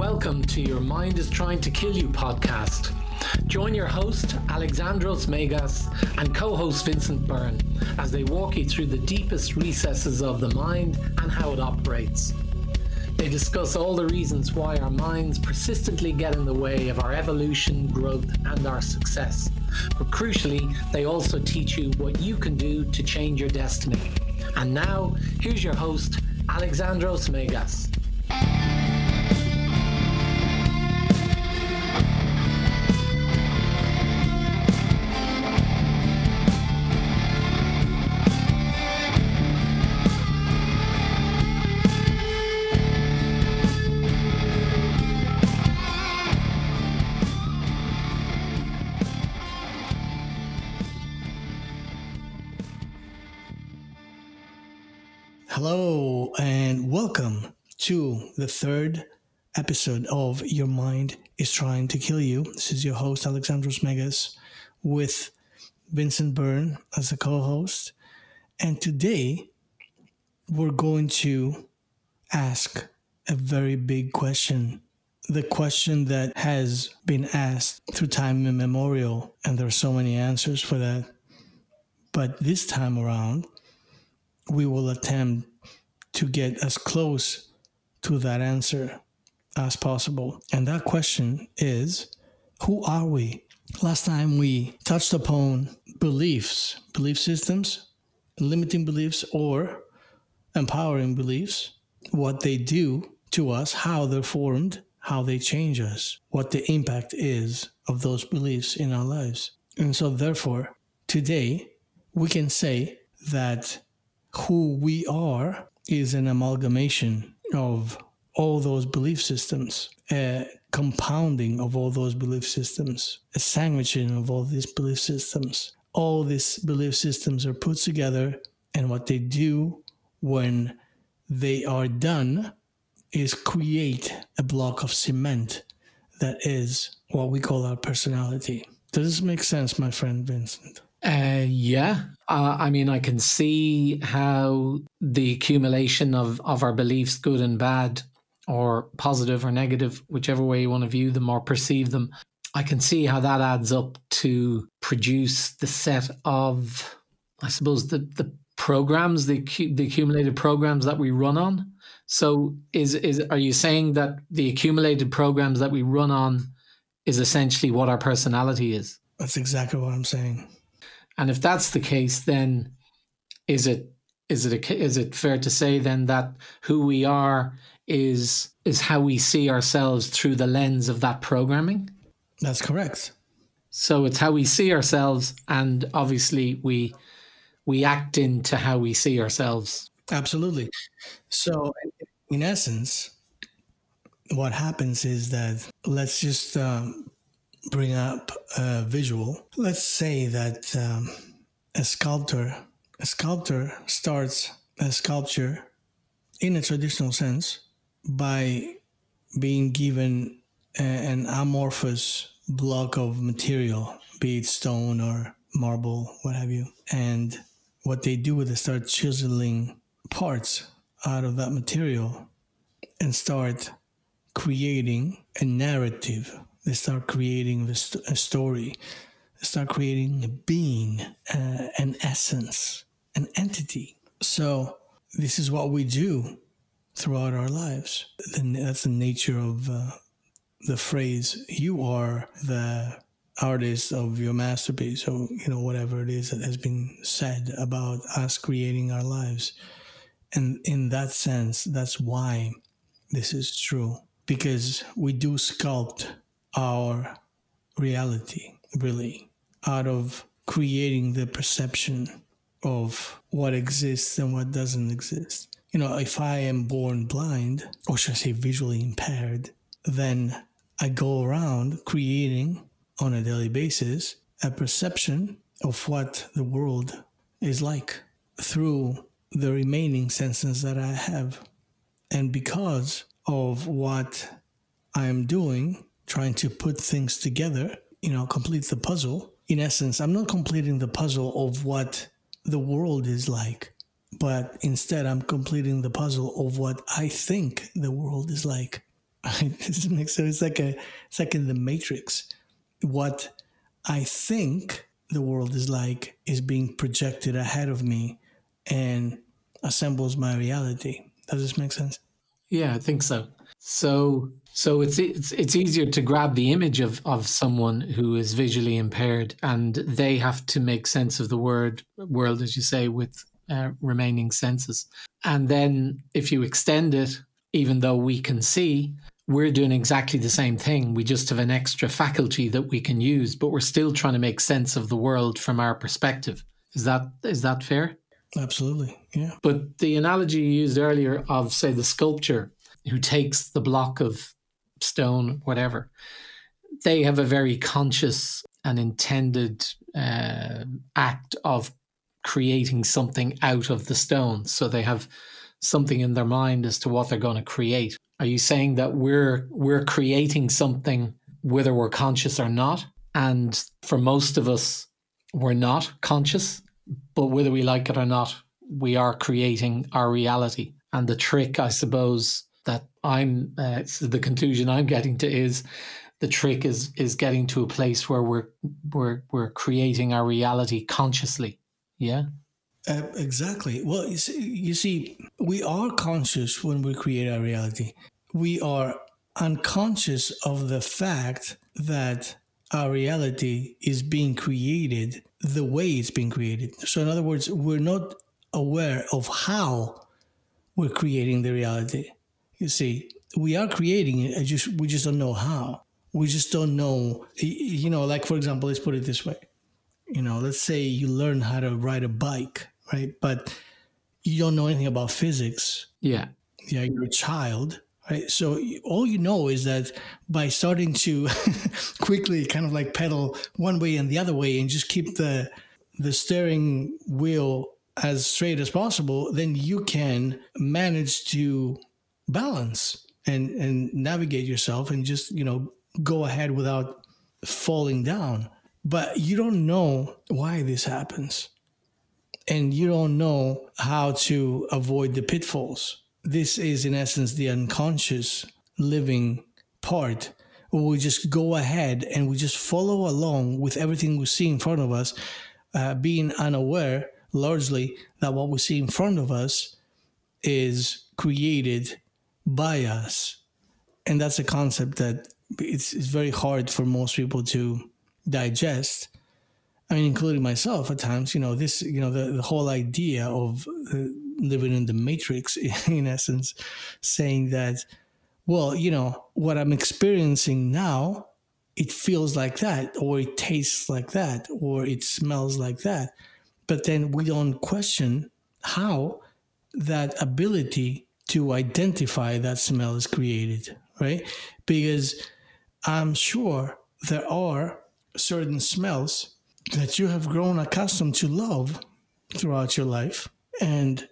welcome to your Mind is Trying to Kill You podcast. Join your host, Alexandros Megas, and co host Vincent Byrne as they walk you through the deepest recesses of the mind and how it operates. They discuss all the reasons why our minds persistently get in the way of our evolution, growth, and our success. But crucially, they also teach you what you can do to change your destiny. And now, here's your host, Alexandros Megas. The third episode of Your Mind is Trying to Kill You. This is your host, Alexandros Megas, with Vincent Byrne as a co host. And today we're going to ask a very big question. The question that has been asked through time immemorial, and there are so many answers for that. But this time around, we will attempt to get as close to that answer as possible. And that question is who are we? Last time we touched upon beliefs, belief systems, limiting beliefs, or empowering beliefs, what they do to us, how they're formed, how they change us, what the impact is of those beliefs in our lives. And so, therefore, today we can say that who we are is an amalgamation of all those belief systems, a compounding of all those belief systems, a sandwiching of all these belief systems. All these belief systems are put together, and what they do when they are done is create a block of cement that is what we call our personality. Does this make sense, my friend Vincent? Uh, yeah, uh, I mean, I can see how the accumulation of, of our beliefs, good and bad, or positive or negative, whichever way you want to view them or perceive them, I can see how that adds up to produce the set of, I suppose, the, the programs, the, the accumulated programs that we run on. So, is is are you saying that the accumulated programs that we run on is essentially what our personality is? That's exactly what I'm saying. And if that's the case, then is it is it a, is it fair to say then that who we are is is how we see ourselves through the lens of that programming? That's correct. So it's how we see ourselves, and obviously we we act into how we see ourselves. Absolutely. So, in essence, what happens is that let's just um, bring up a visual. Let's say that um, a sculptor, a sculptor starts a sculpture in a traditional sense by being given a, an amorphous block of material, be it stone or marble, what have you. And what they do is they start chiseling parts out of that material and start creating a narrative they start creating a story. They start creating a being, uh, an essence, an entity. So this is what we do throughout our lives. That's the nature of uh, the phrase, you are the artist of your masterpiece, or, you know, whatever it is that has been said about us creating our lives. And in that sense, that's why this is true, because we do sculpt our reality, really, out of creating the perception of what exists and what doesn't exist. You know, if I am born blind, or should I say visually impaired, then I go around creating on a daily basis a perception of what the world is like through the remaining senses that I have. And because of what I am doing, trying to put things together, you know, complete the puzzle. In essence, I'm not completing the puzzle of what the world is like, but instead I'm completing the puzzle of what I think the world is like. so it's like a it's like in the Matrix. What I think the world is like is being projected ahead of me and assembles my reality. Does this make sense? Yeah, I think so. So so it's it's it's easier to grab the image of of someone who is visually impaired and they have to make sense of the word world as you say with uh, remaining senses. And then if you extend it even though we can see we're doing exactly the same thing. We just have an extra faculty that we can use, but we're still trying to make sense of the world from our perspective. Is that is that fair? Absolutely. Yeah. But the analogy you used earlier of say the sculpture who takes the block of stone, whatever, they have a very conscious and intended uh, act of creating something out of the stone. So they have something in their mind as to what they're going to create. Are you saying that we're we're creating something whether we're conscious or not? And for most of us, we're not conscious, but whether we like it or not, we are creating our reality. And the trick, I suppose, I'm uh, the conclusion I'm getting to is the trick is is getting to a place where we're we're we're creating our reality consciously. Yeah. Uh, exactly. Well, you see, you see, we are conscious when we create our reality. We are unconscious of the fact that our reality is being created the way it's being created. So, in other words, we're not aware of how we're creating the reality. You see, we are creating it. I just we just don't know how. We just don't know. You know, like for example, let's put it this way you know, let's say you learn how to ride a bike, right? But you don't know anything about physics. Yeah. Yeah, you're a child, right? So all you know is that by starting to quickly kind of like pedal one way and the other way and just keep the the steering wheel as straight as possible, then you can manage to balance and and navigate yourself and just, you know, go ahead without falling down. But you don't know why this happens. And you don't know how to avoid the pitfalls. This is in essence the unconscious living part. Where we just go ahead and we just follow along with everything we see in front of us uh, being unaware largely that what we see in front of us is created by us and that's a concept that it's, it's very hard for most people to digest. I mean, including myself at times, you know, this, you know, the, the whole idea of uh, living in the matrix, in essence, saying that, well, you know, what I'm experiencing now, it feels like that, or it tastes like that, or it smells like that. But then we don't question how that ability to identify that smell is created, right? Because I'm sure there are certain smells that you have grown accustomed to love throughout your life. And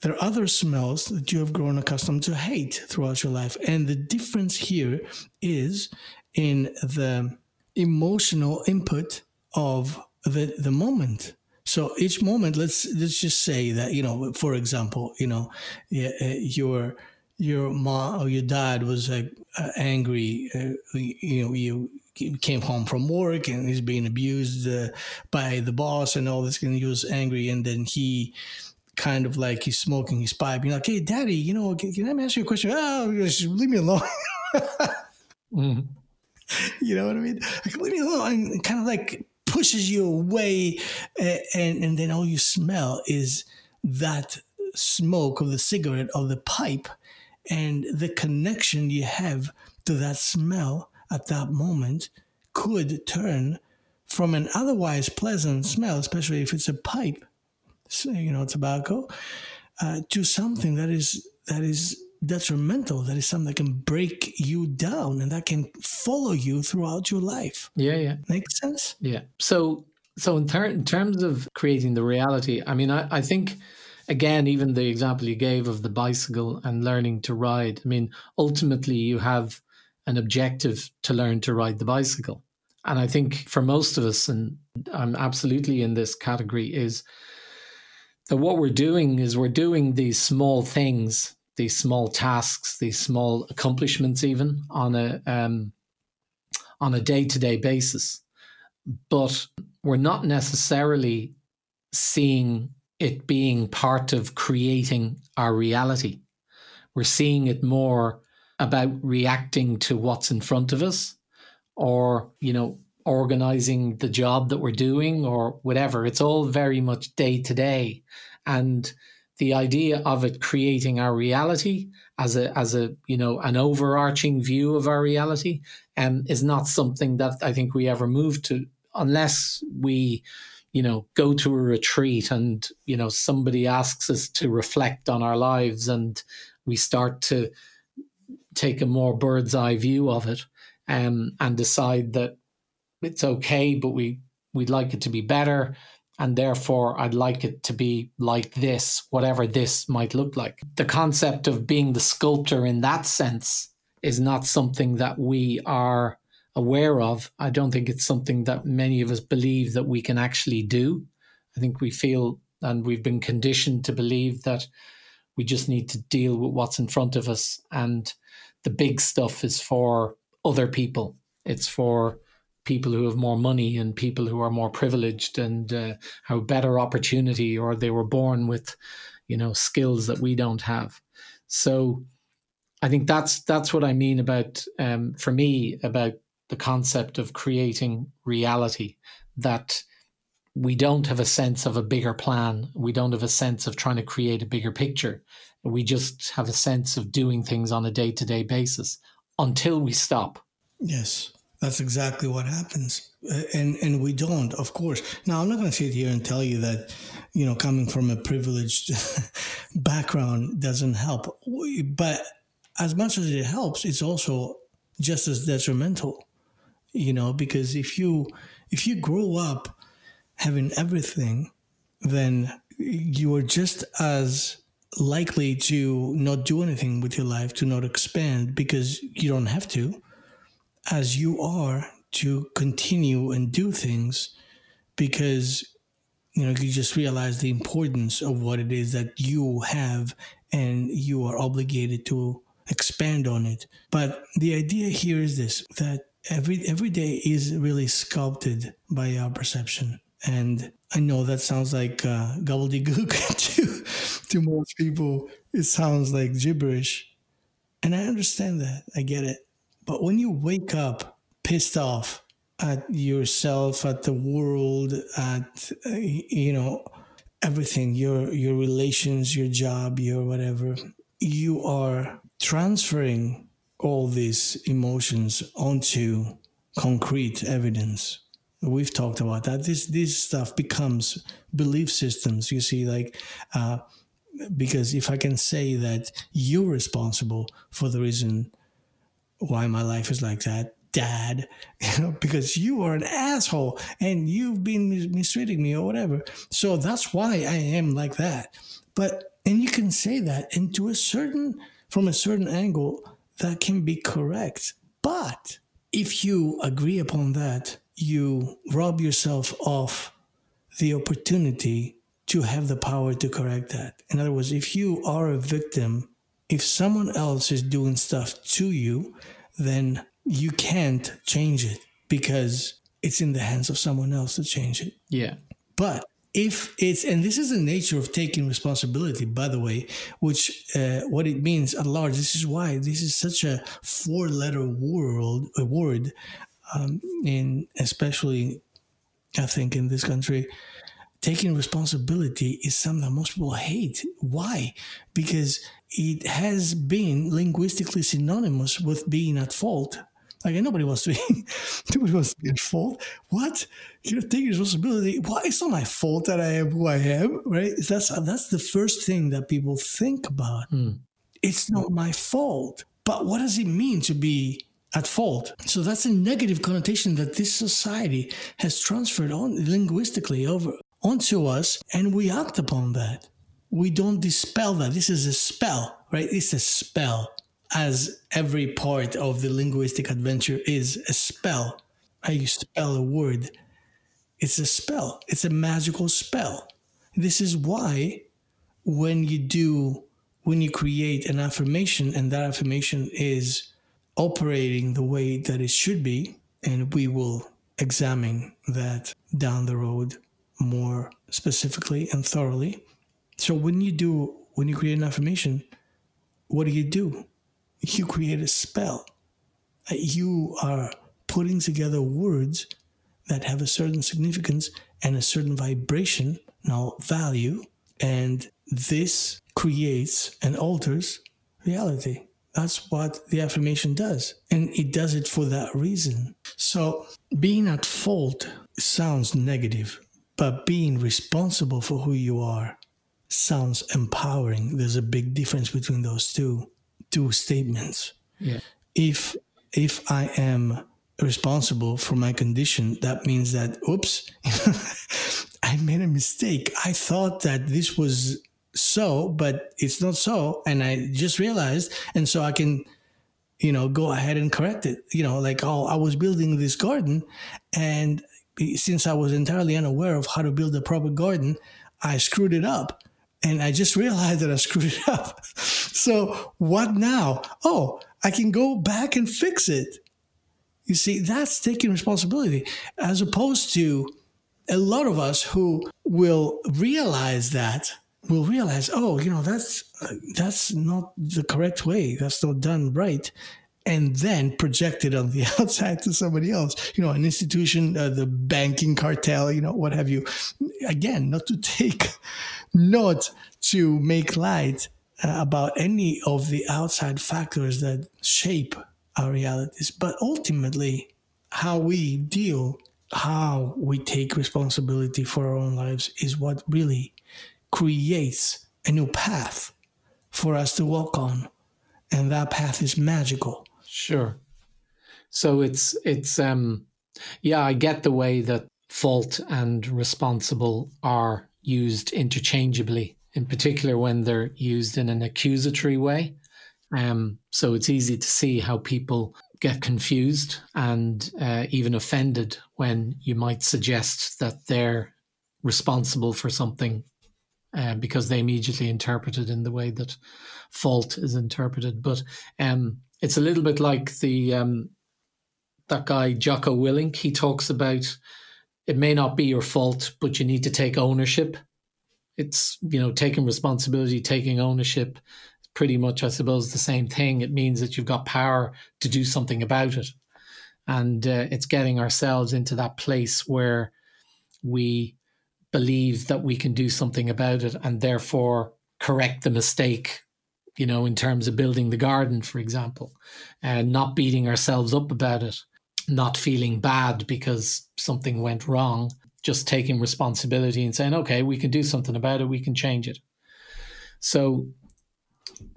there are other smells that you have grown accustomed to hate throughout your life. And the difference here is in the emotional input of the, the moment. So each moment, let's let's just say that you know, for example, you know, uh, your your mom or your dad was uh, angry. Uh, you know, you came home from work and he's being abused uh, by the boss and all this, and he was angry. And then he kind of like he's smoking his pipe. You're like, hey, daddy, you know, can, can I ask you a question? Oh, leave me alone. mm-hmm. You know what I mean? Like, leave me alone. And kind of like pushes you away. And, and, then all you smell is that smoke of the cigarette, of the pipe, and the connection you have to that smell at that moment could turn from an otherwise pleasant smell, especially if it's a pipe, you know, tobacco, uh, to something that is that is detrimental. That is something that can break you down and that can follow you throughout your life. Yeah, yeah, makes sense. Yeah. So, so in, ter- in terms of creating the reality, I mean, I, I think again, even the example you gave of the bicycle and learning to ride. I mean, ultimately, you have an objective to learn to ride the bicycle. And I think for most of us, and I'm absolutely in this category, is that what we're doing is we're doing these small things these small tasks, these small accomplishments, even on a um, on a day to day basis. But we're not necessarily seeing it being part of creating our reality. We're seeing it more about reacting to what's in front of us or, you know, organizing the job that we're doing or whatever. It's all very much day to day. And the idea of it creating our reality as a as a you know an overarching view of our reality um, is not something that I think we ever move to unless we you know go to a retreat and you know somebody asks us to reflect on our lives and we start to take a more bird's eye view of it um, and decide that it's okay but we we'd like it to be better and therefore I'd like it to be like this, whatever this might look like. The concept of being the sculptor in that sense is not something that we are aware of. I don't think it's something that many of us believe that we can actually do. I think we feel and we've been conditioned to believe that we just need to deal with what's in front of us and the big stuff is for other people. It's for people who have more money and people who are more privileged and uh, have better opportunity or they were born with you know skills that we don't have. So i think that's that's what i mean about um, for me about the concept of creating reality that we don't have a sense of a bigger plan. We don't have a sense of trying to create a bigger picture. We just have a sense of doing things on a day-to-day basis until we stop. Yes that's exactly what happens. And and we don't, of course. Now I'm not going to sit here and tell you that, you know, coming from a privileged background doesn't help. But as much as it helps, it's also just as detrimental. You know, because if you if you grow up having everything, then you are just as likely to not do anything with your life, to not expand because you don't have to as you are to continue and do things because you know you just realize the importance of what it is that you have and you are obligated to expand on it. But the idea here is this that every every day is really sculpted by our perception. And i know that sounds like uh, gobbledygook to to most people. It sounds like gibberish. And i understand that. I get it but when you wake up pissed off at yourself, at the world, at uh, you know everything, your your relations, your job, your whatever, you are transferring all these emotions onto concrete evidence. We've talked about that. This this stuff becomes belief systems. You see, like. Uh, because if I can say that you're responsible for the reason why my life is like that, dad, you know, because you are an asshole and you've been mistreating me or whatever. So that's why I am like that. But, and you can say that, and to a certain, from a certain angle, that can be correct. But if you agree upon that, you rob yourself of the opportunity to have the power to correct that. In other words, if you are a victim if someone else is doing stuff to you, then you can't change it because it's in the hands of someone else to change it. Yeah. But if it's and this is the nature of taking responsibility by the way which uh, what it means at large this is why this is such a four letter world a word um, in especially i think in this country taking responsibility is something that most people hate why because it has been linguistically synonymous with being at fault. Like nobody wants to be, nobody wants to be at fault. What? You're taking responsibility. Why? It's not my fault that I am who I am, right? That's that's the first thing that people think about. Mm. It's not my fault. But what does it mean to be at fault? So that's a negative connotation that this society has transferred on linguistically over onto us, and we act upon that we don't dispel that. This is a spell, right? It's a spell, as every part of the linguistic adventure is a spell. How you spell a word. It's a spell, it's a magical spell. This is why when you do when you create an affirmation and that affirmation is operating the way that it should be, and we will examine that down the road more specifically and thoroughly. So when you do, when you create an affirmation, what do you do? You create a spell. Uh, you are putting together words that have a certain significance and a certain vibration, now value, and this creates and alters reality. That's what the affirmation does. And it does it for that reason. So being at fault sounds negative, but being responsible for who you are sounds empowering. There's a big difference between those two two statements. Yeah. If if I am responsible for my condition, that means that oops, I made a mistake. I thought that this was so, but it's not so. And I just realized. And so I can, you know, go ahead and correct it. You know, like, oh, I was building this garden. And since I was entirely unaware of how to build a proper garden, I screwed it up. And I just realized that I screwed it up. so what now? Oh, I can go back and fix it. You see, that's taking responsibility as opposed to a lot of us who will realize that will realize, oh, you know, that's that's not the correct way. That's not done right, and then project it on the outside to somebody else. You know, an institution, uh, the banking cartel, you know, what have you. Again, not to take, not to make light uh, about any of the outside factors that shape our realities, but ultimately how we deal, how we take responsibility for our own lives is what really creates a new path for us to walk on. And that path is magical. Sure. So it's it's um yeah, I get the way that fault and responsible are used interchangeably, in particular when they're used in an accusatory way. Um, so it's easy to see how people get confused and uh, even offended when you might suggest that they're responsible for something uh, because they immediately interpret it in the way that fault is interpreted. But um, it's a little bit like the um, that guy Jocko Willink. He talks about it may not be your fault, but you need to take ownership. It's you know taking responsibility, taking ownership. Pretty much, I suppose, the same thing. It means that you've got power to do something about it, and uh, it's getting ourselves into that place where we believe that we can do something about it and therefore correct the mistake you know in terms of building the garden for example and not beating ourselves up about it not feeling bad because something went wrong just taking responsibility and saying okay we can do something about it we can change it so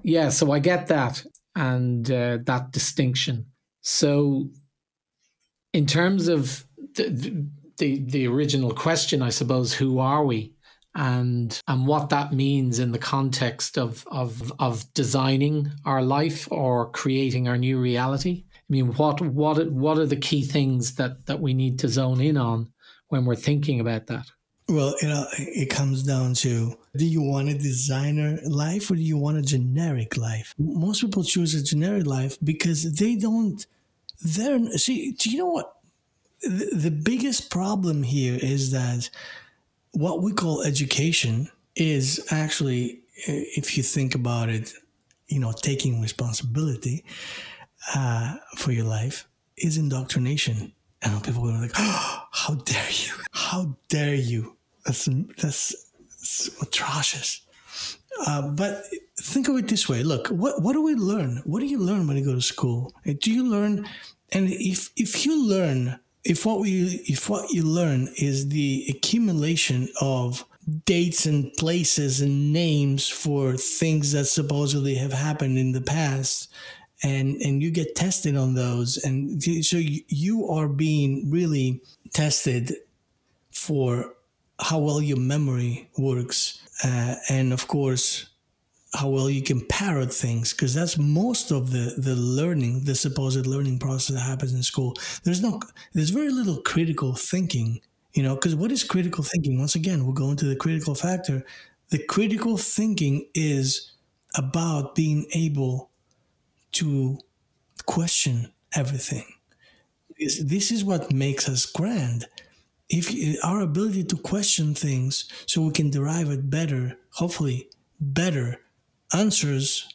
yeah so i get that and uh, that distinction so in terms of the, the the original question, I suppose, who are we? And and what that means in the context of of of designing our life or creating our new reality. I mean, what what what are the key things that that we need to zone in on when we're thinking about that? Well, you know, it comes down to do you want a designer life or do you want a generic life? Most people choose a generic life because they don't. They're see. Do you know what? the, the biggest problem here is that what we call education is actually, if you think about it, you know, taking responsibility uh, for your life is indoctrination. And people are like, oh, "How dare you? How dare you? That's that's, that's atrocious." Uh, but think of it this way: Look, what what do we learn? What do you learn when you go to school? Do you learn? And if if you learn if what we if what you learn is the accumulation of dates and places and names for things that supposedly have happened in the past and and you get tested on those and so you are being really tested for how well your memory works uh, and of course how well you can parrot things because that's most of the the learning the supposed learning process that happens in school there's no there's very little critical thinking you know because what is critical thinking once again we'll go into the critical factor the critical thinking is about being able to question everything. This is what makes us grand. If our ability to question things so we can derive it better, hopefully better answers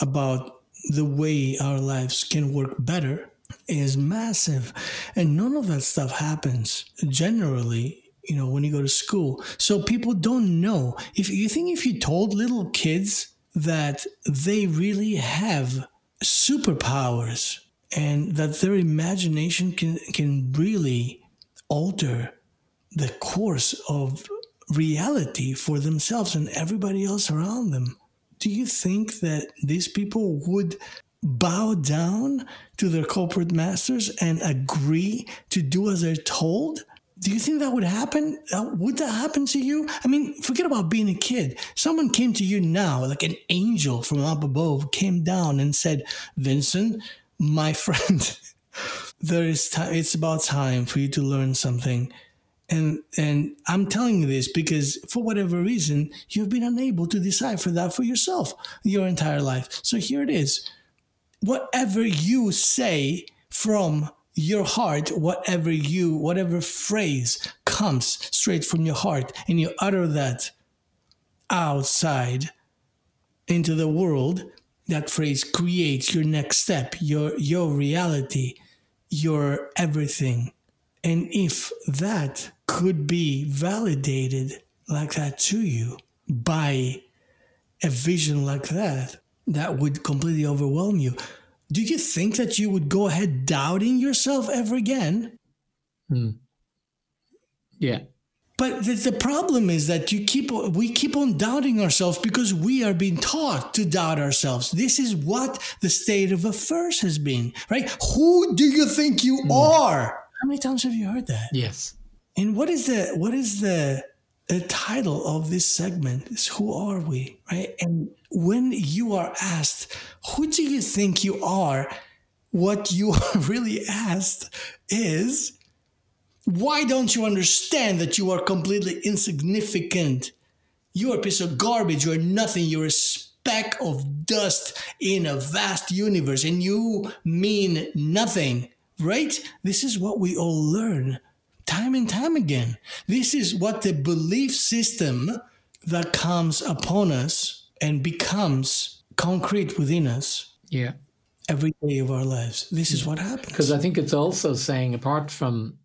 about the way our lives can work better is massive. And none of that stuff happens generally, you know, when you go to school. So people don't know. If you think if you told little kids that they really have superpowers and that their imagination can can really alter the course of reality for themselves and everybody else around them. Do you think that these people would bow down to their corporate masters and agree to do as they're told? Do you think that would happen? Uh, would that happen to you? I mean, forget about being a kid. Someone came to you now, like an angel from up above, came down and said, Vincent, my friend, there is time. It's about time for you to learn something. And and I'm telling you this because for whatever reason, you've been unable to decipher that for yourself your entire life. So here it is whatever you say from your heart, whatever you, whatever phrase comes straight from your heart, and you utter that outside into the world, that phrase creates your next step, your your reality, your everything. And if that could be validated like that to you by a vision like that, that would completely overwhelm you. Do you think that you would go ahead doubting yourself ever again? Hmm. Yeah. But the, the problem is that you keep we keep on doubting ourselves because we are being taught to doubt ourselves. This is what the state of affairs has been, right? Who do you think you mm. are? How many times have you heard that? Yes. And what is the what is the the title of this segment is Who Are We? Right? And when you are asked, Who do you think you are? What you are really asked is, Why don't you understand that you are completely insignificant? You are a piece of garbage. You are nothing. You're a speck of dust in a vast universe and you mean nothing, right? This is what we all learn time and time again. This is what the belief system that comes upon us and becomes concrete within us. Yeah. Every day of our lives. This is what happens. Because I think it's also saying, apart from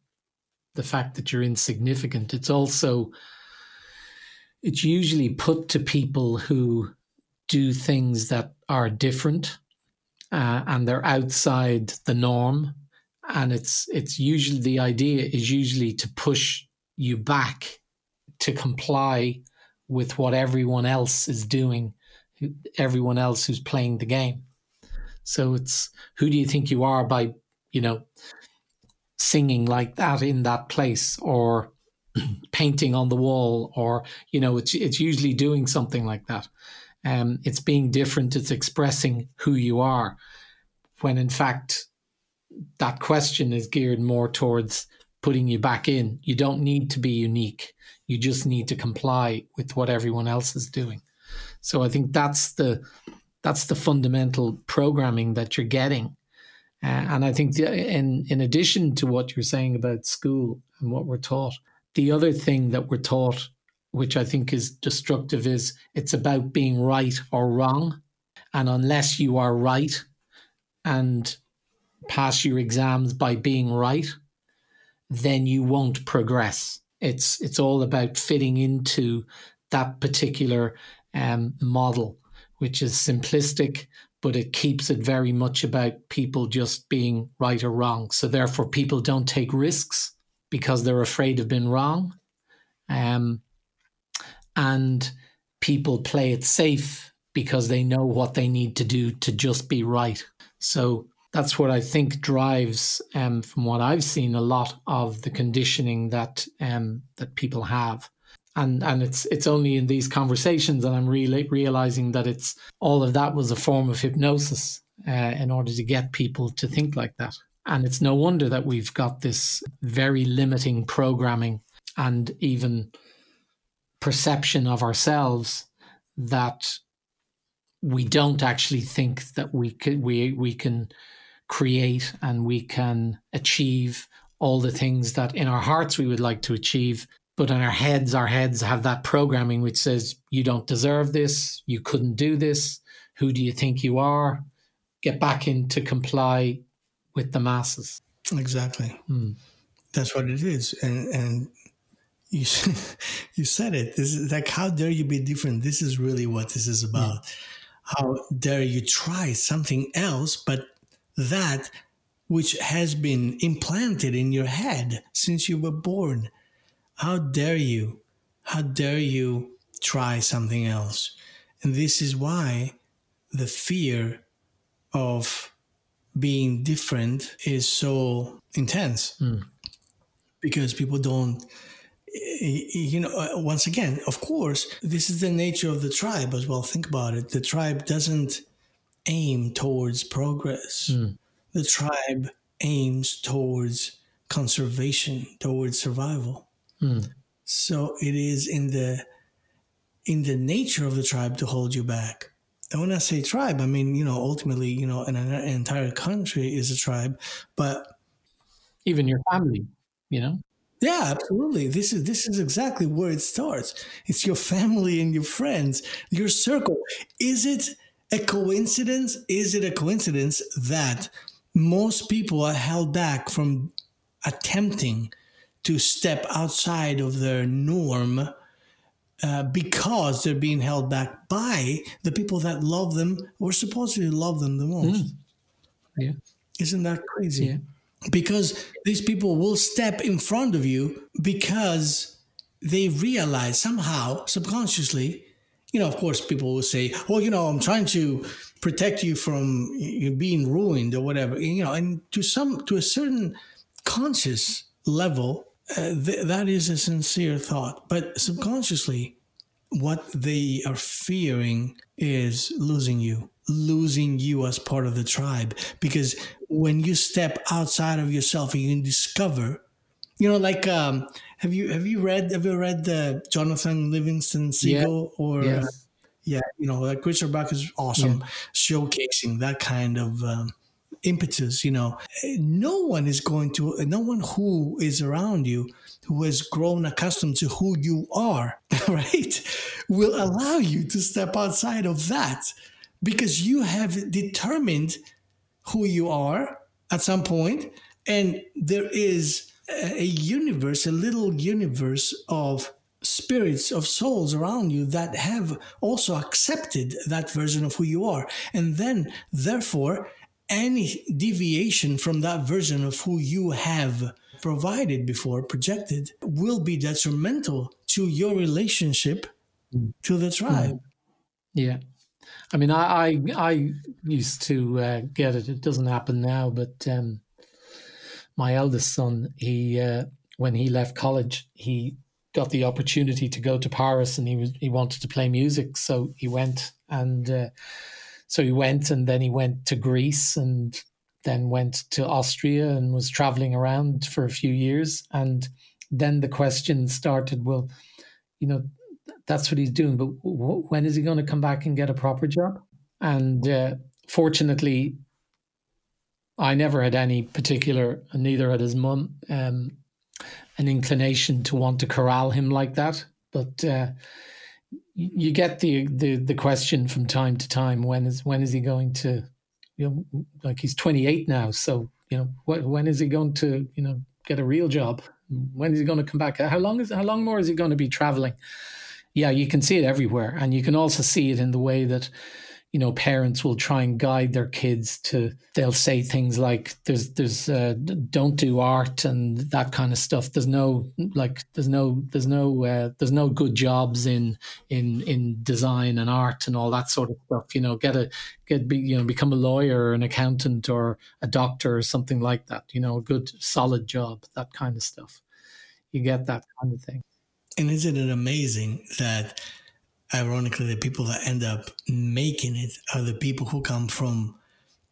the fact that you're insignificant, it's also it's usually put to people who do things that are different uh, and they're outside the norm and it's it's usually the idea is usually to push you back to comply with what everyone else is doing everyone else who's playing the game. So it's who do you think you are by you know singing like that in that place or painting on the wall or you know it's it's usually doing something like that. Um it's being different. It's expressing who you are. When in fact that question is geared more towards putting you back in. You don't need to be unique. You just need to comply with what everyone else is doing. So I think that's the that's the fundamental programming that you're getting. Uh, and I think the, in in addition to what you're saying about school and what we're taught, the other thing that we're taught, which I think is destructive, is it's about being right or wrong. And unless you are right and pass your exams by being right, then you won't progress. It's it's all about fitting into that particular um, model, which is simplistic, but it keeps it very much about people just being right or wrong. So therefore, people don't take risks because they're afraid of being wrong, um, and people play it safe because they know what they need to do to just be right. So that's what I think drives, um, from what I've seen, a lot of the conditioning that um, that people have, and and it's it's only in these conversations that I'm really realizing that it's all of that was a form of hypnosis uh, in order to get people to think like that, and it's no wonder that we've got this very limiting programming and even perception of ourselves that we don't actually think that we can we we can create and we can achieve all the things that in our hearts we would like to achieve but in our heads our heads have that programming which says you don't deserve this you couldn't do this who do you think you are get back into comply with the masses Exactly. Hmm. That's what it is. And and you you said it. This is like how dare you be different? This is really what this is about. How dare you try something else but that which has been implanted in your head since you were born. How dare you? How dare you try something else? And this is why the fear of being different is so intense Mm. because people don't you know uh, once again of course this is the nature of the tribe as well think about it the tribe doesn't aim towards progress Mm. the tribe aims towards conservation towards survival Mm. so it is in the in the nature of the tribe to hold you back. And when I say tribe, I mean you know ultimately you know an, an entire country is a tribe, but even your family you know yeah, absolutely. This is this is exactly where it starts. It's your family and your friends, your circle. Is it a coincidence? Is it a coincidence that most people are held back from attempting to step outside of their norm uh, because they're being held back by the people that love them or supposedly love them the most? yeah Isn't that crazy? yeah because these people will step in front of you because they realize somehow subconsciously you know of course people will say well you know i'm trying to protect you from being ruined or whatever you know and to some to a certain conscious level uh, th- that is a sincere thought but subconsciously what they are fearing is losing you losing you as part of the tribe because when you step outside of yourself and you discover you know like um have you have you read have you read the jonathan livingston seagull or Yes. uh, yeah you know like richard bach is awesome. Showcasing that kind of um, impetus you know. No one is going to no one who is around you who has grown accustomed to who you are right will allow you to step outside of that because you have determined who you are at some point and there is a universe a little universe of spirits of souls around you that have also accepted that version of who you are and then therefore any deviation from that version of who you have provided before projected will be detrimental to your relationship to the tribe Yeah. I mean, I I, I used to uh, get it. It doesn't happen now, but um, my eldest son, he uh, when he left college, he got the opportunity to go to Paris, and he was he wanted to play music, so he went, and uh, so he went, and then he went to Greece, and then went to Austria, and was traveling around for a few years, and then the question started, well, you know, that's what he's doing. But w- when is he going to come back and get a proper job? And uh, fortunately, I never had any particular, neither had his mum, um, an inclination to want to corral him like that. But uh, you get the, the the question from time to time: when is when is he going to, you know, like he's twenty eight now, so you know, wh- when is he going to, you know, get a real job? When is he going to come back? How long is how long more is he going to be traveling? yeah, you can see it everywhere. And you can also see it in the way that, you know, parents will try and guide their kids to, they'll say things like, there's, there's, uh, don't do art and that kind of stuff. There's no, like, there's no, there's no, uh, there's no good jobs in, in, in design and art and all that sort of stuff. You know, get a, get, be, you know, become a lawyer or an accountant or a doctor or something like that, you know, a good solid job, that kind of stuff. You get that kind of thing. And isn't it amazing that, ironically, the people that end up making it are the people who come from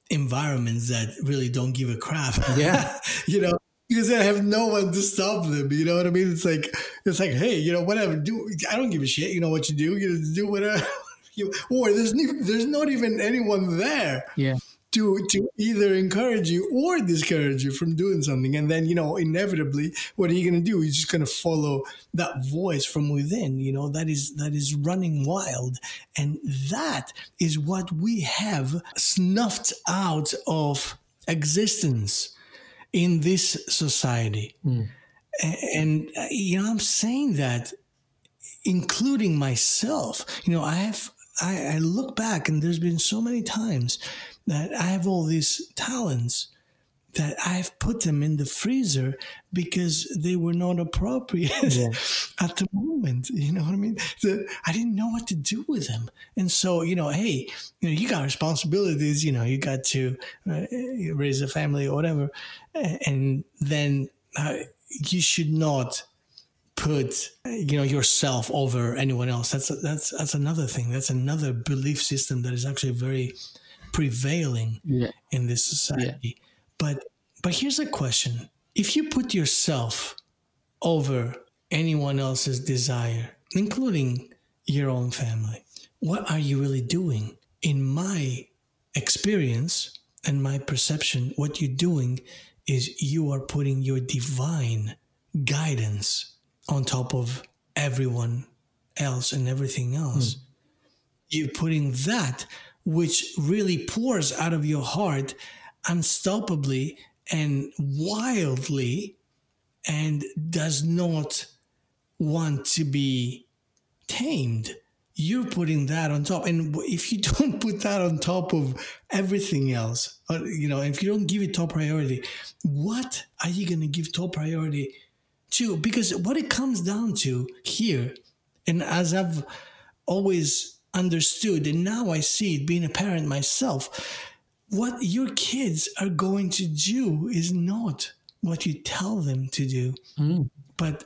environments that really don't give a crap? Yeah. you know, because they have no one to stop them. You know what I mean? It's like it's like, hey, you know, whatever. Do I don't give a shit. You know what you do? You do whatever. you, or there's there's not even anyone there. Yeah to to either encourage you or discourage you from doing something. And then you know inevitably what are you going to do? You're just going to follow that voice from within you know? That is that is running wild. And that is what we have snuffed out of existence in this society. Mm. and you know i'm saying that including myself. You know i have I, I look back and there's been so many times that I have all these talents that I've put them in the freezer because they were not appropriate yeah. at the moment. You know what I mean? The, I didn't know what to do with them. And so, you know, hey, you know, you got responsibilities, you know, you got to uh, raise a family or whatever. And then uh, you should not put you know yourself over anyone else that's that's that's another thing that's another belief system that is actually very prevailing yeah. in this society. Yeah. But but here's a question. If you put yourself over anyone else's desire, including your own family, what are you really doing? In my experience and my perception, what you're doing is you are putting your divine guidance on top of everyone else and everything else. Mm. You're putting that which really pours out of your heart unstoppably and wildly and does not want to be tamed. You're putting that on top. And if you don't put that on top of everything else, or, you know, if you don't give it top priority, what are you going to give top priority to? Because what it comes down to here, and as I've always understood, and now I see it being a parent myself. What your kids are going to do is not what you tell them to do, mm. but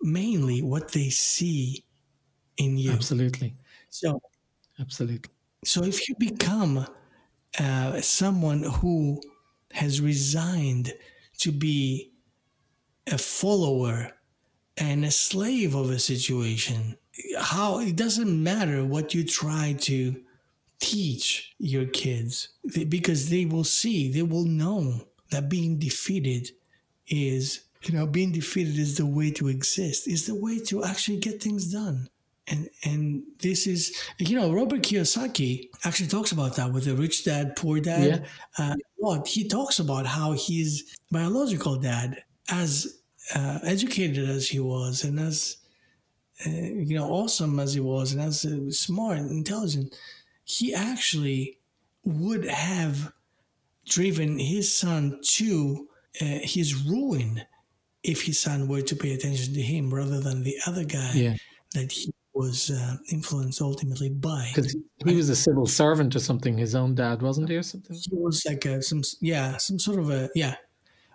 mainly what they see in you. Absolutely. So, absolutely. So, if you become uh, someone who has resigned to be a follower and a slave of a situation, how it doesn't matter what you try to teach your kids because they will see, they will know that being defeated is, you know, being defeated is the way to exist, is the way to actually get things done. And, and this is, you know, Robert Kiyosaki actually talks about that with the rich dad, poor dad. Yeah. Uh, well, he talks about how his biological dad, as uh, educated as he was and as uh, you know, awesome as he was and as uh, smart and intelligent, he actually would have driven his son to uh, his ruin if his son were to pay attention to him rather than the other guy yeah. that he was uh, influenced ultimately by. Because he was a civil servant or something. His own dad wasn't he, or something? He was like a, some, yeah, some sort of a yeah,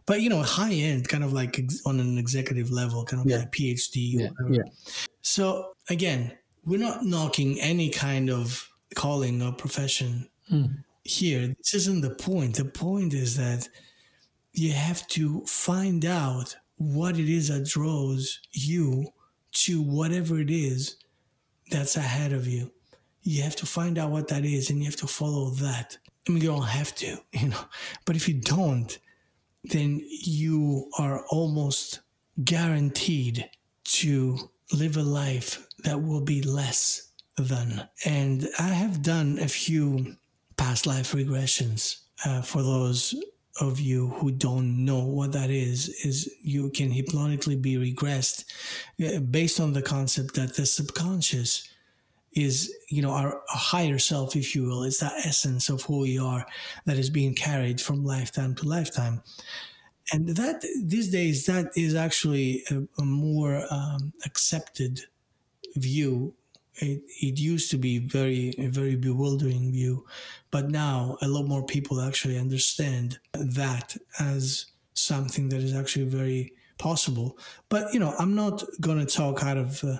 but you know, high end, kind of like ex- on an executive level, kind of yeah. like PhD. Yeah. yeah. So again, we're not knocking any kind of calling or profession mm. here. This isn't the point. The point is that you have to find out what it is that draws you to whatever it is that's ahead of you. You have to find out what that is and you have to follow that. I mean, you don't have to, you know, but if you don't, then you are almost guaranteed to live a life that will be less than. And I have done a few past life regressions. Uh, for those of you who don't know what that is, is you can hypnotically be regressed uh, based on the concept that the subconscious is, you know, our, higher self, if you will. It's that essence of who we are that is being carried from lifetime to lifetime. And that these days that is actually a, a more um, accepted view. It, it used to be very a very bewildering view. But now a lot more people actually understand that as something that is actually very possible. But you know i'm not going to talk out of uh,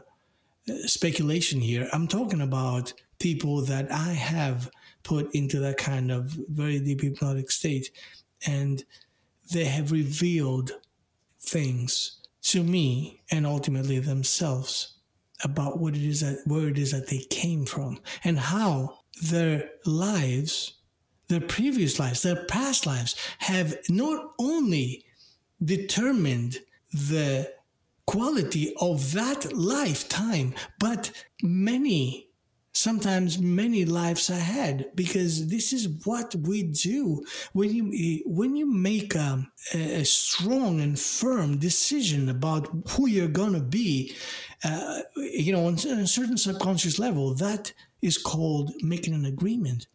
speculation here i'm talking about people that i have put into that kind of very deep hypnotic state and they have revealed things to me and ultimately themselves. about what it is that where it is that they came from and how their lives, their previous lives, their past lives have not only determined the quality of that lifetime, but many, sometimes many lives ahead, because this is what we do when you when you make a, a strong and firm decision about who you're gonna be. Uh, you know, on a certain subconscious level, that is called making an agreement.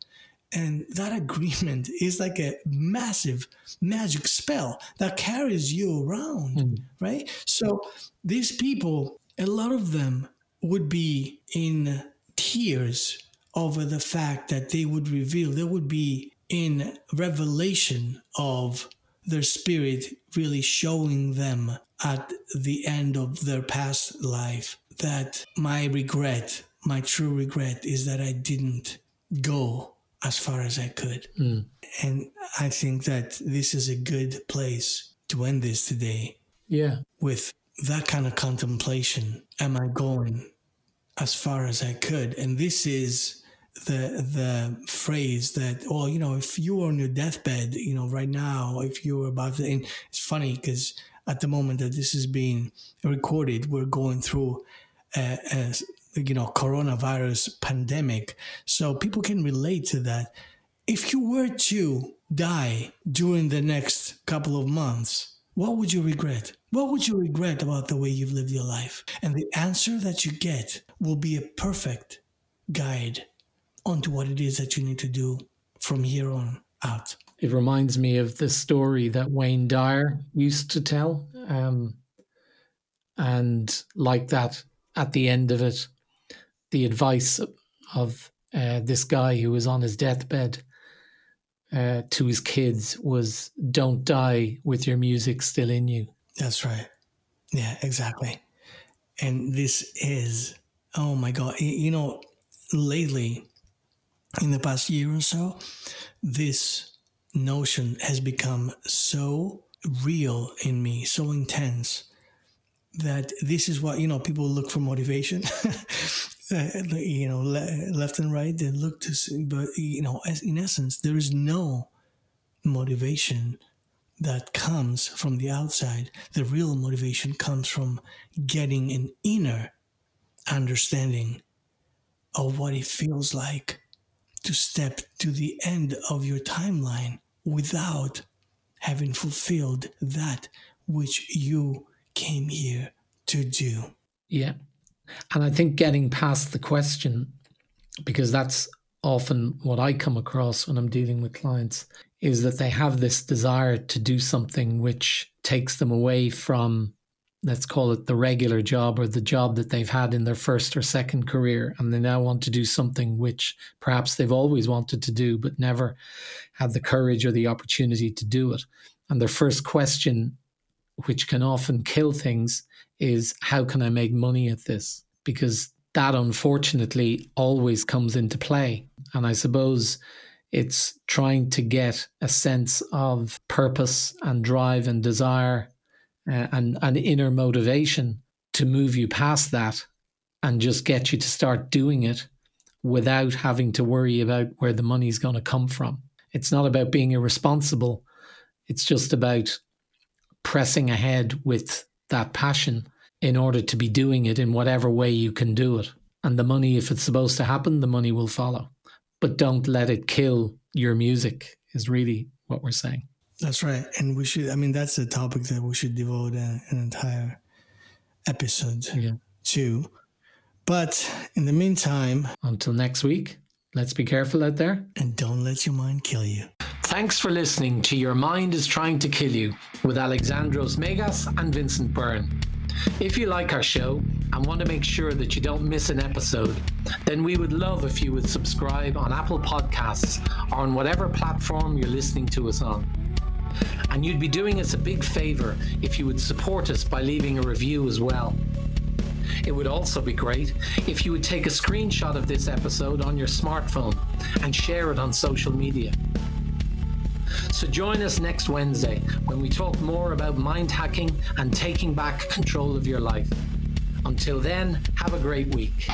And that agreement is like a massive magic spell that carries you around, mm. right? So these people, a lot of them would be in tears over the fact that they would reveal, they would be in revelation of their spirit really showing them at the end of their past life that my regret, my true regret is that I didn't go as far as I could. Mm. And I think that this is a good place to end this today. Yeah. With that kind of contemplation. Am I going as far as I could? And this is the the phrase that, well, you know, if you were on your deathbed, you know, right now, if you were about to, and it's funny because at the moment that this is being recorded, we're going through a, a you know coronavirus pandemic. So people can relate to that. If you were to die during the next couple of months what would you regret? What would you regret about the way you've lived your life? And the answer that you get will be a perfect guide onto what it is that you need to do from here on out. It reminds me of the story that wayne dyer used to tell um, and like that at the end of it the advice of uh, this guy who was on his deathbed uh, to his kids was don't die with your music still in you. That's right. Yeah, exactly. And this is, oh my God, you know, lately, in the past year or so, this notion has become so real in me, so intense that this is what, you know, people look for motivation. uh, you know, le- left and right. They look to see, but you know, as, in essence, there is no motivation that comes from the outside. The real motivation comes from getting an inner understanding of what it feels like to step to the end of your timeline without having fulfilled that which you came here to do. Yeah. And I think getting past the question, because that's often what I come across when I'm dealing with clients, is that they have this desire to do something which takes them away from, let's call it the regular job or the job that they've had in their first or second career. And they now want to do something which perhaps they've always wanted to do, but never had the courage or the opportunity to do it. And their first question, which can often kill things, is how can I make money at this? Because that unfortunately always comes into play. And I suppose it's trying to get a sense of purpose and drive and desire uh, and, and inner motivation to move you past that and just get you to start doing it without having to worry about where the money's going to come from. It's not about being irresponsible. It's just about pressing ahead with that passion in order to be doing it in whatever way you can do it. And the money, if it's supposed to happen, the money will follow. But don't let it kill your music, is really what we're saying. That's right. And we should, I mean, that's a topic that we should devote a, an entire episode yeah. to. But in the meantime, until next week, let's be careful out there. And don't let your mind kill you. Thanks for listening to Your Mind is Trying to Kill You with Alexandros Megas and Vincent Byrne. If you like our show and want to make sure that you don't miss an episode, then we would love if you would subscribe on Apple Podcasts or on whatever platform you're listening to us on. And you'd be doing us a big favour if you would support us by leaving a review as well. It would also be great if you would take a screenshot of this episode on your smartphone and share it on social media. So join us next Wednesday when we talk more about mind hacking and taking back control of your life. Until then, have a great week.